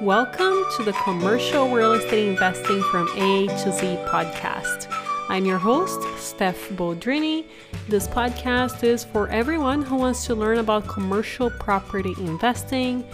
Welcome to the Commercial Real Estate Investing from A to Z podcast. I'm your host, Steph Boldrini. This podcast is for everyone who wants to learn about commercial property investing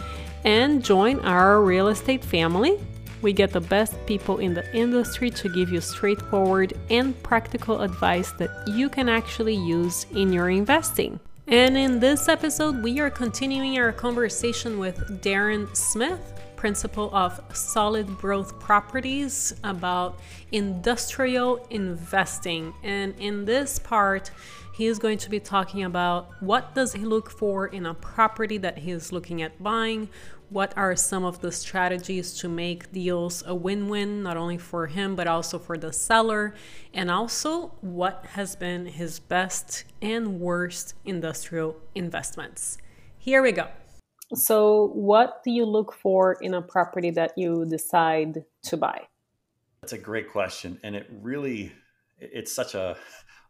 and join our real estate family. We get the best people in the industry to give you straightforward and practical advice that you can actually use in your investing. And in this episode, we are continuing our conversation with Darren Smith principal of solid growth properties about industrial investing. And in this part, he is going to be talking about what does he look for in a property that he is looking at buying? What are some of the strategies to make deals a win-win not only for him but also for the seller? And also what has been his best and worst industrial investments? Here we go so, what do you look for in a property that you decide to buy? That's a great question, and it really it's such a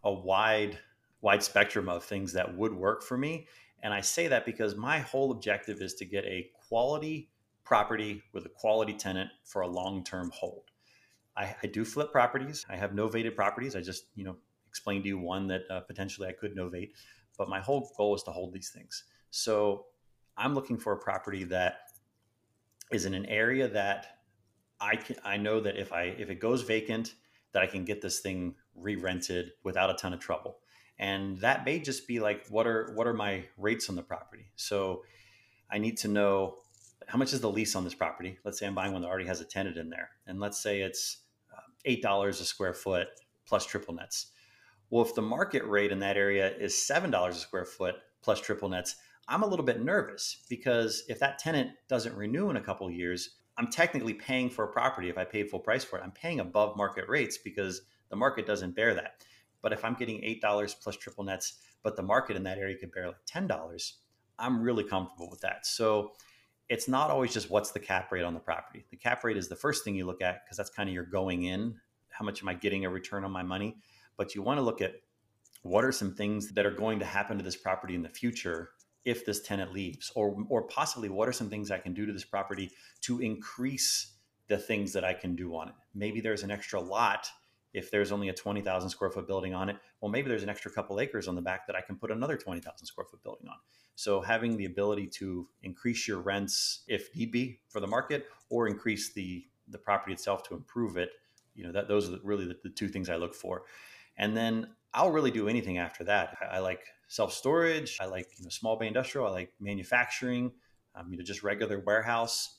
a wide wide spectrum of things that would work for me. And I say that because my whole objective is to get a quality property with a quality tenant for a long term hold. I, I, do flip properties. I have novated properties. I just you know explained to you one that uh, potentially I could novate, but my whole goal is to hold these things. So I'm looking for a property that is in an area that I can, I know that if I if it goes vacant, that I can get this thing re-rented without a ton of trouble. And that may just be like what are what are my rates on the property? So I need to know how much is the lease on this property. Let's say I'm buying one that already has a tenant in there, and let's say it's uh, eight dollars a square foot plus triple nets. Well, if the market rate in that area is seven dollars a square foot plus triple nets, I'm a little bit nervous because if that tenant doesn't renew in a couple years, I'm technically paying for a property if I paid full price for it. I'm paying above market rates because the market doesn't bear that. But if I'm getting $8 plus triple nets, but the market in that area could bear like $10, I'm really comfortable with that. So it's not always just what's the cap rate on the property. The cap rate is the first thing you look at because that's kind of your going in. How much am I getting a return on my money? But you want to look at what are some things that are going to happen to this property in the future if this tenant leaves or or possibly what are some things i can do to this property to increase the things that i can do on it? Maybe there's an extra lot if there's only a 20,000 square foot building on it. Well maybe there's an extra couple acres on the back that i can put another 20,000 square foot building on. So having the ability to increase your rents if need be for the market or increase the the property itself to improve it you know that those are really the, the two things i look for and then I'll really do anything after that. I, I like self storage. I like you know small bay industrial. I like manufacturing. Um, you know just regular warehouse.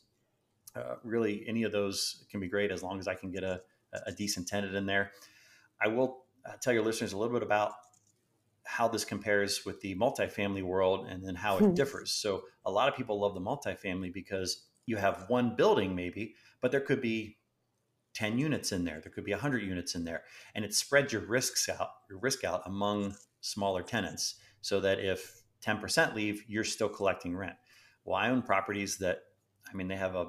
Uh, really, any of those can be great as long as I can get a, a decent tenant in there. I will uh, tell your listeners a little bit about how this compares with the multifamily world and then how it hmm. differs. So, a lot of people love the multifamily because you have one building, maybe, but there could be 10 units in there there could be 100 units in there and it spreads your risks out your risk out among smaller tenants so that if 10% leave you're still collecting rent. Well i own properties that i mean they have a,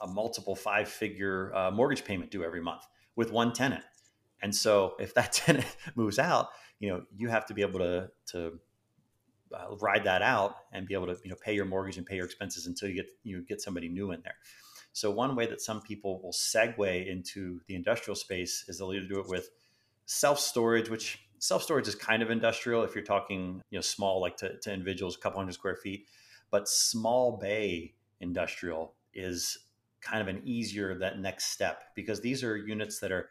a multiple five figure uh, mortgage payment due every month with one tenant. And so if that tenant moves out you know you have to be able to to uh, ride that out and be able to you know pay your mortgage and pay your expenses until you get you get somebody new in there so one way that some people will segue into the industrial space is they'll either do it with self storage, which self storage is kind of industrial if you're talking you know small like to, to individuals, a couple hundred square feet, but small bay industrial is kind of an easier that next step because these are units that are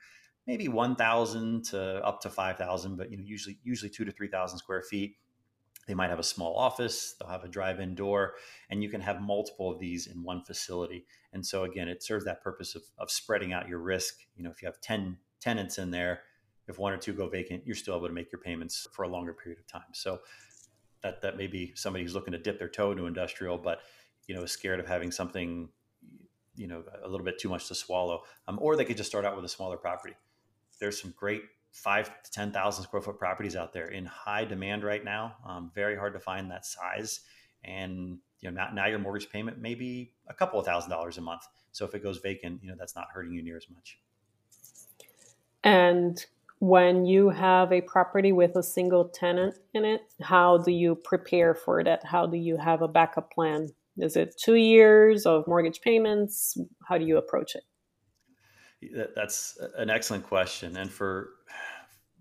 maybe 1000 to up to 5000 but you know usually usually 2 to 3000 square feet they might have a small office, they'll have a drive in door, and you can have multiple of these in one facility. And so, again, it serves that purpose of, of spreading out your risk. You know, if you have 10 tenants in there, if one or two go vacant, you're still able to make your payments for a longer period of time. So, that, that may be somebody who's looking to dip their toe into industrial, but you know, is scared of having something, you know, a little bit too much to swallow. Um, or they could just start out with a smaller property. There's some great five to 10,000 square foot properties out there in high demand right now. Um, very hard to find that size. And, you know, now, now your mortgage payment may be a couple of thousand dollars a month. So if it goes vacant, you know, that's not hurting you near as much. And when you have a property with a single tenant in it, how do you prepare for that? How do you have a backup plan Is it two years of mortgage payments? How do you approach it? That's an excellent question. And for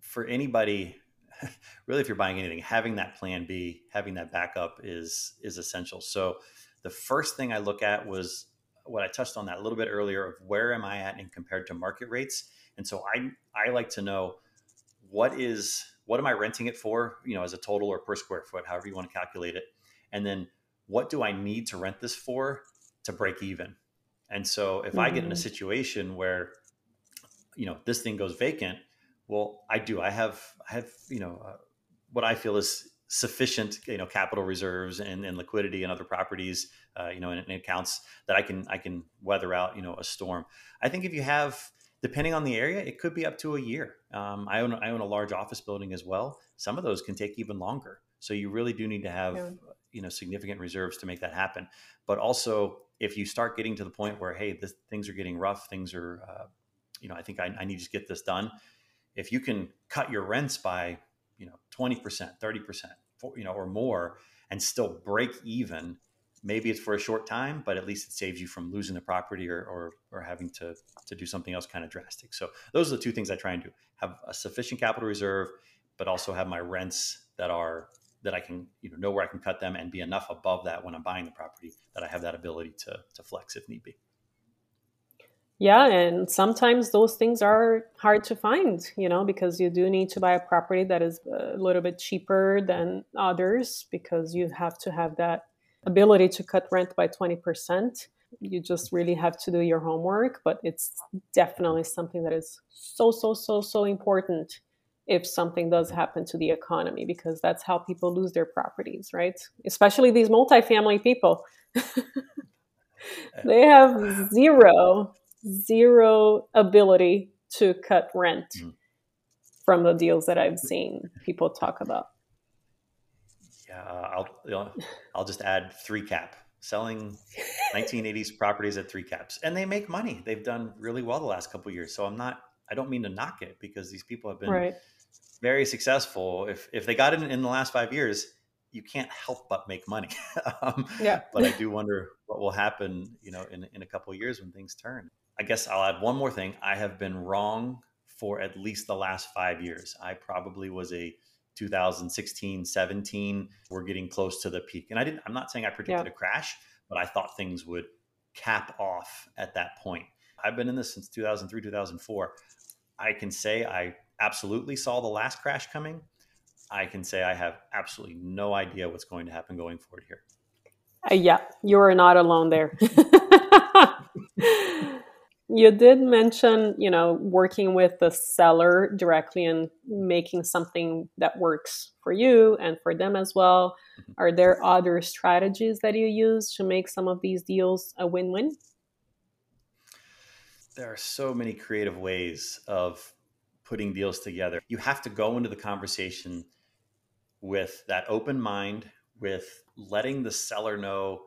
for anybody, really, if you're buying anything, having that plan B, having that backup is is essential. So the first thing I look at was what I touched on that a little bit earlier of where am I at and compared to market rates. And so I I like to know what is what am I renting it for, you know, as a total or per square foot, however you want to calculate it. And then what do I need to rent this for to break even? And so if mm-hmm. I get in a mm-hmm. situation where, you know, this thing goes vacant, well, I do. I have, I have, you know, uh, what I feel is sufficient, you know, capital reserves and, and liquidity and other properties, uh, you know, in, in accounts that I can, I can weather out, you know, a storm. I think if you have, depending on the area, it could be up to a year. Um, I own I own a large office building as well. Some of those can take even longer. So you really do need to have yeah. you know significant reserves to make that happen. But also, if you start getting to the point where hey, this, things are getting rough, things are uh, you know I think I, I need to get this done. If you can cut your rents by you know twenty percent, thirty percent, you know or more, and still break even maybe it's for a short time, but at least it saves you from losing the property or, or, or having to, to do something else kind of drastic. So those are the two things I try and do have a sufficient capital reserve, but also have my rents that are, that I can, you know, know where I can cut them and be enough above that when I'm buying the property that I have that ability to, to flex if need be. Yeah, and sometimes those things are hard to find, you know, because you do need to buy a property that is a little bit cheaper than others because you have to have that ability to cut rent by 20%. You just really have to do your homework, but it's definitely something that is so, so, so, so important if something does happen to the economy, because that's how people lose their properties, right? Especially these multifamily people. they have zero, zero ability to cut rent mm. from the deals that I've seen people talk about. Yeah, I'll you know, I'll just add three cap selling 1980s properties at three caps, and they make money. They've done really well the last couple years. So I'm not. I don't mean to knock it because these people have been right. Very successful. If if they got it in the last five years, you can't help but make money. um, yeah. but I do wonder what will happen, you know, in in a couple years when things turn. I guess I'll add one more thing. I have been wrong for at least the last five years. I probably was a 2016, 17, we're getting close to the peak. And I didn't, I'm not saying I predicted yeah. a crash, but I thought things would cap off at that point. I've been in this since 2003, 2004. I can say I absolutely saw the last crash coming. I can say I have absolutely no idea what's going to happen going forward here. Uh, yeah, you are not alone there. you did mention you know working with the seller directly and making something that works for you and for them as well mm-hmm. are there other strategies that you use to make some of these deals a win-win there are so many creative ways of putting deals together you have to go into the conversation with that open mind with letting the seller know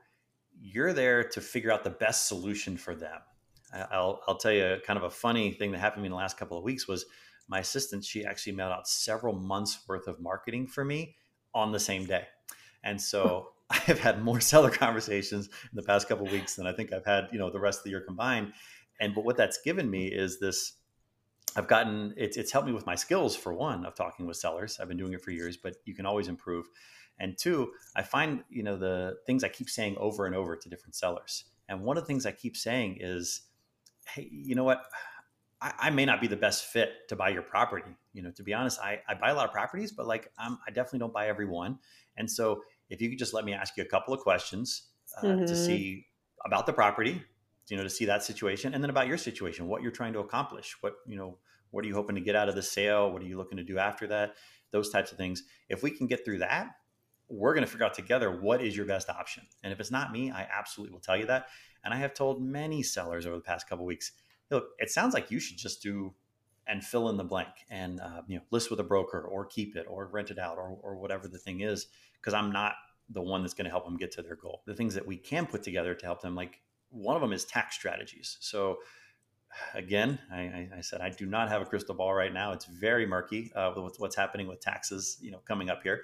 you're there to figure out the best solution for them I'll, I'll tell you kind of a funny thing that happened to me in the last couple of weeks was my assistant, she actually mailed out several months worth of marketing for me on the same day. And so I have had more seller conversations in the past couple of weeks than I think I've had, you know, the rest of the year combined. And but what that's given me is this I've gotten it's it's helped me with my skills for one of talking with sellers. I've been doing it for years, but you can always improve. And two, I find, you know, the things I keep saying over and over to different sellers. And one of the things I keep saying is hey, you know what? I, I, may not be the best fit to buy your property. You know, to be honest, I, I buy a lot of properties, but like I'm, I definitely don't buy every one. And so if you could just let me ask you a couple of questions uh, mm-hmm. to see about the property, you know, to see that situation, and then about your situation, what you're trying to accomplish, what you know, what are you hoping to get out of the sale, what are you looking to do after that, those types of things. If we can get through that, we're going to figure out together what is your best option. And if it's not me, I absolutely will tell you that. And I have told many sellers over the past couple weeks, look, it sounds like you should just do and fill in the blank and uh, you know list with a broker or keep it or rent it out or, or whatever the thing is because i'm not the one that's going to help them get to their goal the things that we can put together to help them like one of them is tax strategies. So again I, I said i do not have a crystal ball right now. It's very murky uh, with what's happening with taxes you know coming up here.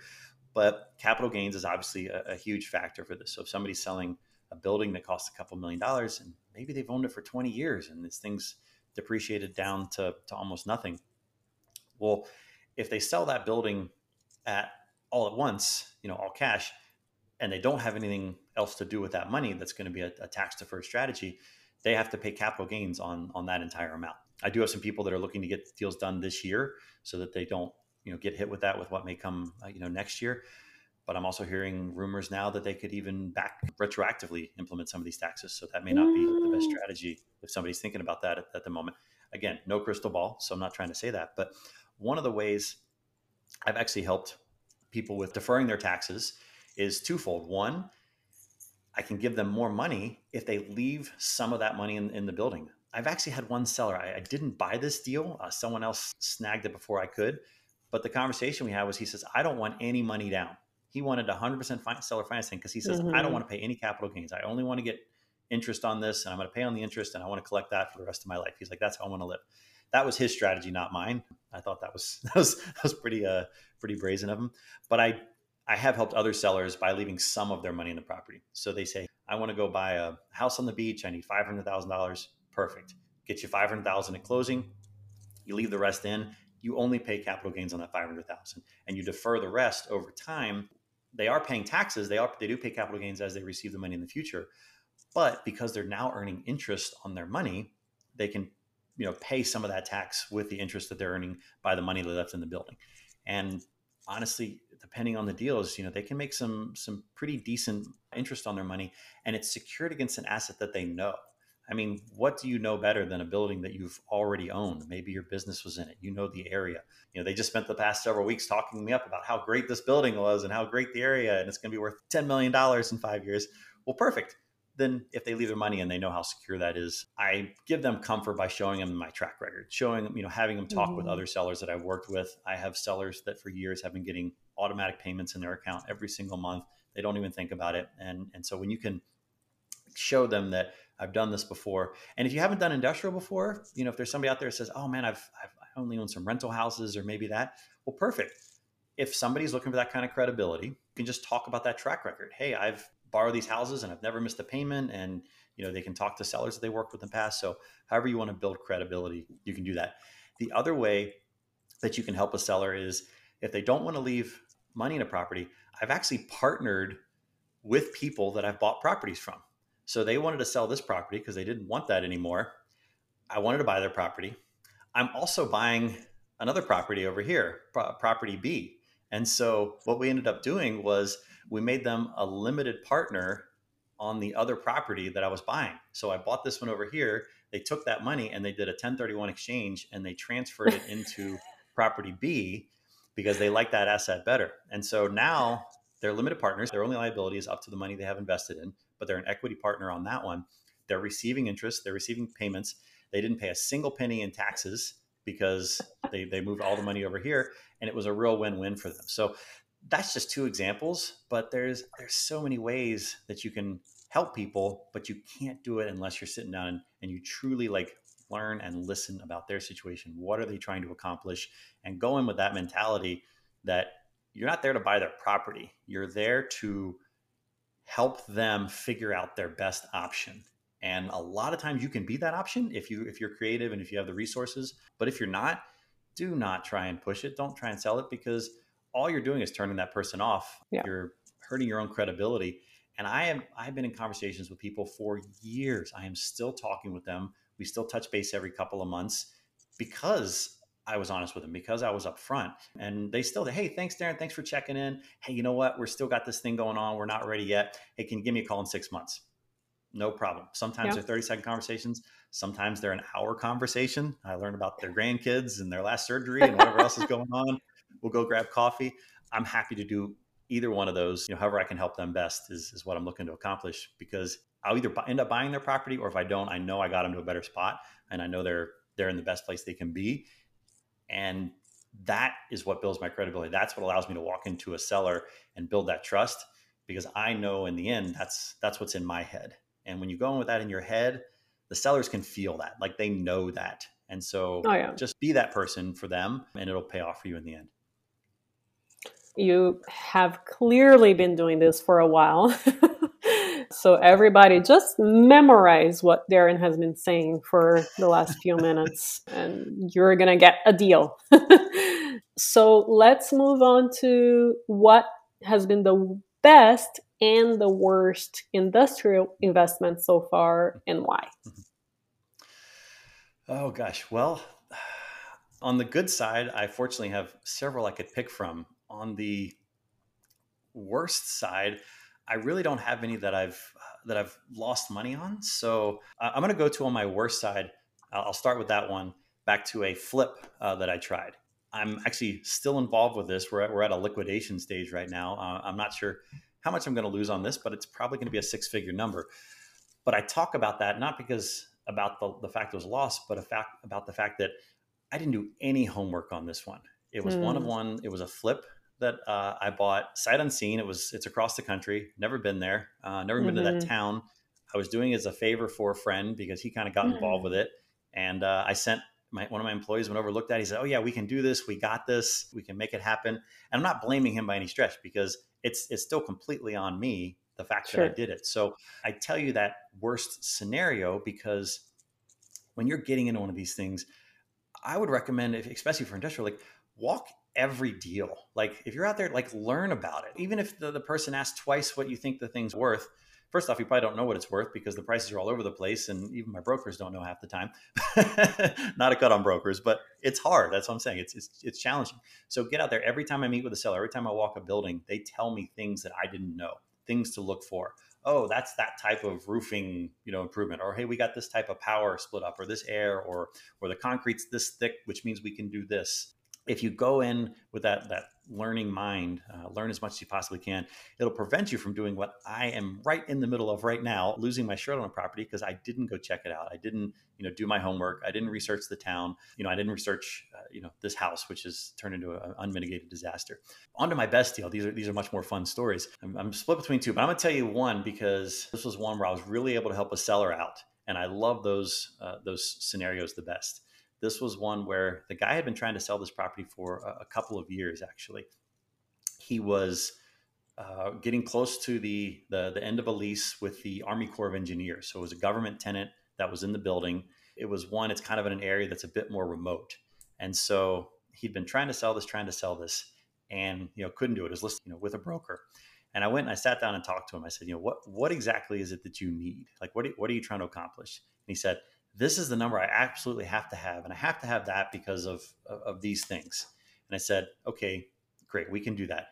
But capital gains is obviously a, a huge factor for this. So if somebody's selling a building that costs a couple million dollars and maybe they've owned it for 20 years and this thing's depreciated down to, to almost nothing. Well, if they sell that building at all at once, you know, all cash, and they don't have anything else to do with that money that's going to be a, a tax deferred strategy, they have to pay capital gains on on that entire amount. I do have some people that are looking to get deals done this year so that they don't, you know, get hit with that with what may come, uh, you know, next year. But I'm also hearing rumors now that they could even back retroactively implement some of these taxes. So that may not be the best strategy if somebody's thinking about that at, at the moment. Again, no crystal ball, so I'm not trying to say that. But one of the ways I've actually helped people with deferring their taxes is twofold. One, I can give them more money if they leave some of that money in, in the building. I've actually had one seller, I, I didn't buy this deal. Uh, someone else snagged it before I could. But the conversation we had was he says, I don't want any money down. He wanted 100% seller financing because he says, mm-hmm. I don't mm-hmm. want to pay any capital gains. I only want to get interest on this and I'm going to pay on the interest and I want to collect that for the rest of my life. He's like, that's how I want to live. That was his strategy, not mine. I thought that was, that was, that was pretty, uh, pretty brazen of him. But I, I have helped other sellers by leaving some of their money in the property. So they say, I want to go buy a house on the beach. I need $500,000. Perfect. Get you 500,000 at closing. You leave the rest in. You only pay capital gains on that 500,000 and you defer the rest over time. They are paying taxes. They are, they do pay capital gains as they receive the money in the future. But because they're now earning interest on their money, they can, you know, pay some of that tax with the interest that they're earning by the money they left in the building. And honestly, depending on the deals, you know, they can make some some pretty decent interest on their money, and it's secured against an asset that they know. I mean, what do you know better than a building that you've already owned? Maybe your business was in it. You know the area. You know, they just spent the past several weeks talking me up about how great this building was and how great the area, and it's going to be worth $10 million in five years. Well, perfect then if they leave their money and they know how secure that is, I give them comfort by showing them my track record, showing them, you know, having them talk mm-hmm. with other sellers that I've worked with. I have sellers that for years have been getting automatic payments in their account every single month. They don't even think about it. And and so when you can show them that I've done this before, and if you haven't done industrial before, you know, if there's somebody out there that says, "Oh man, I've I've only owned some rental houses or maybe that," well, perfect. If somebody's looking for that kind of credibility, you can just talk about that track record. Hey, I've borrowed these houses and I've never missed a payment. And, you know, they can talk to sellers that they worked with in the past. So however you want to build credibility, you can do that. The other way that you can help a seller is if they don't want to leave money in a property, I've actually partnered with people that I've bought properties from. So they wanted to sell this property because they didn't want that anymore. I wanted to buy their property. I'm also buying another property over here, property B. And so what we ended up doing was we made them a limited partner on the other property that I was buying. So I bought this one over here. They took that money and they did a 1031 exchange and they transferred it into property B because they like that asset better. And so now they're limited partners. Their only liability is up to the money they have invested in, but they're an equity partner on that one. They're receiving interest, they're receiving payments. They didn't pay a single penny in taxes because they, they moved all the money over here and it was a real win-win for them. So that's just two examples, but there's there's so many ways that you can help people, but you can't do it unless you're sitting down and, and you truly like learn and listen about their situation. What are they trying to accomplish? And go in with that mentality that you're not there to buy their property. You're there to help them figure out their best option. And a lot of times you can be that option if you if you're creative and if you have the resources. But if you're not, do not try and push it. Don't try and sell it because all you're doing is turning that person off. Yeah. You're hurting your own credibility. And I am I've been in conversations with people for years. I am still talking with them. We still touch base every couple of months because I was honest with them, because I was upfront. And they still, hey, thanks, Darren. Thanks for checking in. Hey, you know what? We're still got this thing going on. We're not ready yet. Hey, can you give me a call in six months? No problem. Sometimes yeah. they're 30 second conversations. Sometimes they're an hour conversation. I learn about their grandkids and their last surgery and whatever else is going on we'll go grab coffee. I'm happy to do either one of those. You know, however I can help them best is, is what I'm looking to accomplish because I'll either end up buying their property or if I don't, I know I got them to a better spot and I know they're they're in the best place they can be. And that is what builds my credibility. That's what allows me to walk into a seller and build that trust because I know in the end that's that's what's in my head. And when you go in with that in your head, the sellers can feel that. Like they know that. And so oh, yeah. just be that person for them and it'll pay off for you in the end you have clearly been doing this for a while. So everybody just memorize what Darren has been saying for the last few minutes and you're going to get a deal. so let's move on to what has been the best and the worst industrial investment so far and why. Mm-hmm. Oh gosh, well, on the good side, I fortunately have several I could pick from. On the worst side, I really don't have any that I've that I've lost money on. So I'm going to go to on my worst side. I'll start with that one. Back to a flip uh, that I tried. I'm actually still involved with this. We're at, we're at a liquidation stage right now. Uh, I'm not sure how much I'm going to lose on this, but it's probably going to be a six figure number. But I talk about that not because about the, the fact it was lost, but a fact about the fact that I didn't do any homework on this one. It was mm. one of hmm. one. It was a flip that uh, I bought sight unseen. It was it's across the country. Never been there. Uh, never mm-hmm. been to that mm-hmm. town. I was doing it as a favor for a friend because he kind of got mm-hmm. involved with it, and uh, I sent my, one of my employees went over, looked at. it. He said, "Oh yeah, we can do this. We got this. We can make it happen." And I'm not blaming him by any stretch because it's it's still completely on me the fact sure. that I did it. So I tell you that worst scenario because when you're getting into one of these things, I would recommend, if, especially for industrial, like walk every deal. Like if you're out there, like learn about it. Even if the, the person asks twice what you think the thing's worth, first off, you probably don't know what it's worth because the prices are all over the place, and even my brokers don't know half the time. Not a cut on brokers, but it's hard. That's what I'm saying. It's, it's it's challenging. So get out there. Every time I meet with a seller, every time I walk a building, they tell me things that I didn't know, things to look for oh, that's that type of roofing, you know, improvement, or hey, we got this type of power split up, or this air, or or the concrete's this thick, which means we can do this. If you go in with that that learning mind, uh, learn as much as you possibly can. It'll prevent you from doing what I am right in the middle of right now, losing my shirt on a property because I didn't go check it out. I didn't, you know, do my homework. I didn't research the town. You know, I didn't research, uh, you know, this house, which has turned into an unmitigated disaster. On to my best deal. These are these are much more fun stories. I'm, I'm split between two, but I'm gonna tell you one because this was one where I was really able to help a seller out, and I love those uh, those scenarios the best. This was one where the guy had been trying to sell this property for a, a couple of years, actually. He was uh, getting close to the, the, the end of a lease with the Army Corps of Engineers. So it was a government tenant that was in the building. It was one, it's kind of in an area that's a bit more remote. And so he'd been trying to sell this, trying to sell this, and you know, couldn't do it. Was listed, you know, with a broker. And I went and I sat down and talked to him. I said, you know, what what exactly is it that you need? Like, what what are you trying to accomplish? And he said, this is the number I absolutely have to have. And I have to have that because of, of, of these things. And I said, okay, great, we can do that.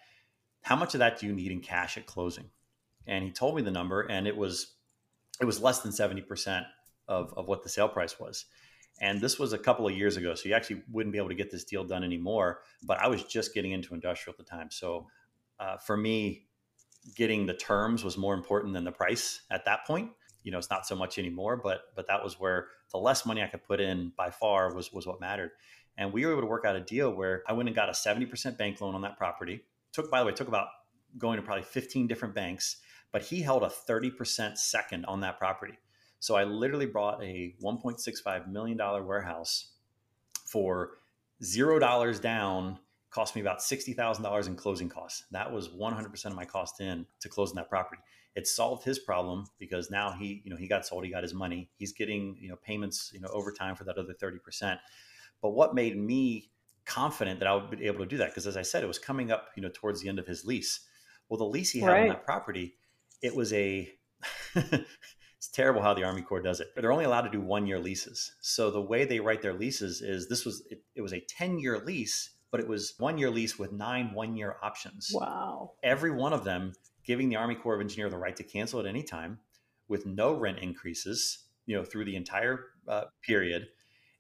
How much of that do you need in cash at closing? And he told me the number and it was, it was less than 70% of, of what the sale price was. And this was a couple of years ago. So you actually wouldn't be able to get this deal done anymore. But I was just getting into industrial at the time. So uh, for me, getting the terms was more important than the price at that point you know it's not so much anymore but but that was where the less money i could put in by far was was what mattered. And we were able to work out a deal where i went and got a 70% bank loan on that property. Took by the way took about going to probably 15 different banks but he held a 30% second on that property. So i literally brought a 1.65 million dollar warehouse for zero dollars down cost me about $60,000 in closing costs. That was 100% of my cost in to closing that property it solved his problem because now he you know he got sold he got his money. He's getting you know payments you know over time for that other 30% but what made me confident that i would be able to do that? Because as i said it was coming up you know towards the end of his lease. Well the lease he had right. on that property it was a it's terrible how the army corps does it. They're only allowed to do one year leases. So the way they write their leases is this was it, it was a 10 year lease but it was one year lease with nine one year options. Wow. Every one of them giving the Army Corps of Engineer the right to cancel at any time with no rent increases, you know, through the entire uh, period.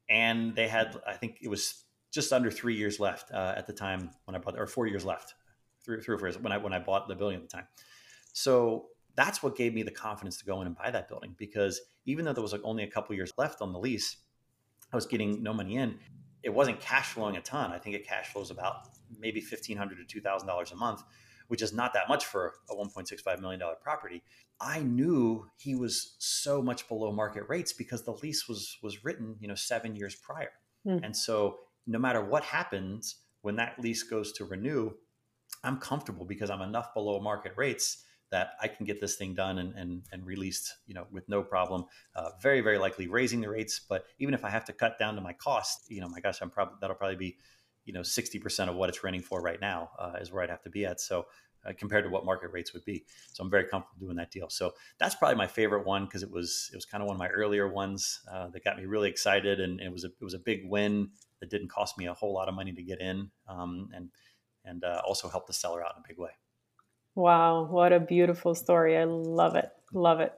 And they had, I think it was just under three years left uh, at the time when I bought, or four years left, three, three or four years when I when I bought the building at the time. So that's what gave me the confidence to go in and buy that building because even though there was like only a couple years left on the lease, I was getting no money in. It wasn't cash flowing a ton. I think it cash flows about maybe fifteen hundred to two thousand dollars a month which is not that much for a $1.65 million property. I knew he was so much below market rates because the lease was was written, you know, seven years prior. Mm. And so no matter what happens when that lease goes to renew, I'm comfortable because I'm enough below market rates that I can get this thing done and, and, and released, you know, with no problem. Uh, very, very likely raising the rates. But even if I have to cut down to my cost, you know, my gosh, I'm probably, that'll probably be, you know, 60% of what it's renting for right now uh, is where I'd have to be at. So uh, compared to what market rates would be. So I'm very comfortable doing that deal. So that's probably my favorite one because it was it was kind of one of my earlier ones uh, that got me really excited, and it was a it was a big win that didn't cost me a whole lot of money to get in, um, and and uh, also helped the seller out in a big way. Wow, what a beautiful story! I love it, love it.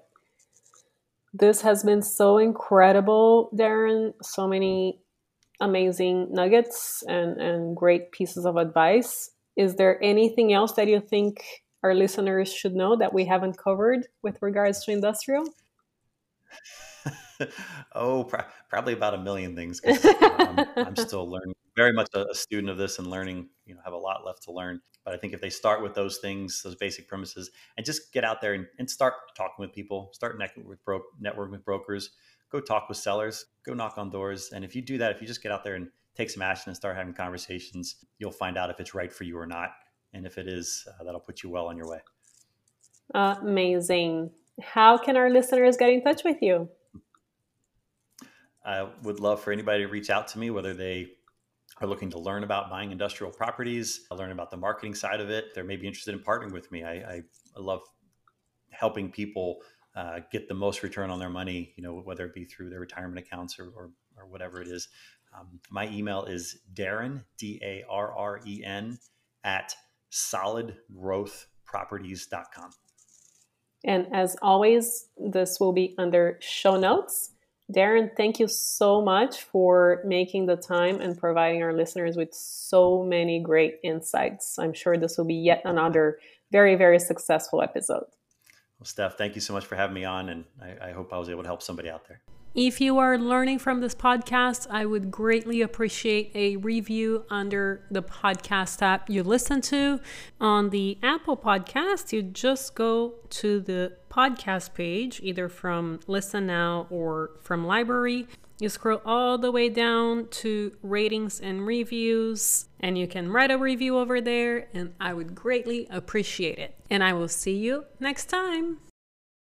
This has been so incredible, Darren. So many amazing nuggets and, and great pieces of advice. Is there anything else that you think our listeners should know that we haven't covered with regards to industrial? oh, pr- probably about a million things. I'm, I'm, still learning, very much a, a, student of this and learning. You know, have a lot left to learn. But I think if they start with those things, those basic premises, and just get out there and, and start talking with people, start networking with, bro- networking with brokers, go talk with sellers, go knock on doors, and if you do that, if you just get out there and take some action and start having conversations, you'll find out if it's right for you or not. And if it is, uh, that'll put you well on your way. Amazing. How can our listeners get in touch with you? I would love for anybody to reach out to me, whether they are looking to learn about buying industrial properties, learn about the marketing side of it. They may be interested in partnering with me. I, I, I love helping people uh, get the most return on their money, you know, whether it be through their retirement accounts or, or, or whatever it is. Um, my email is Darren, D A R R E N, at solidgrowthproperties.com. And as always, this will be under show notes. Darren, thank you so much for making the time and providing our listeners with so many great insights. I'm sure this will be yet another very, very successful episode. Well, Steph, thank you so much for having me on, and I, I hope I was able to help somebody out there. If you are learning from this podcast, I would greatly appreciate a review under the podcast app you listen to. On the Apple Podcast, you just go to the podcast page, either from Listen Now or from Library. You scroll all the way down to ratings and reviews, and you can write a review over there, and I would greatly appreciate it. And I will see you next time.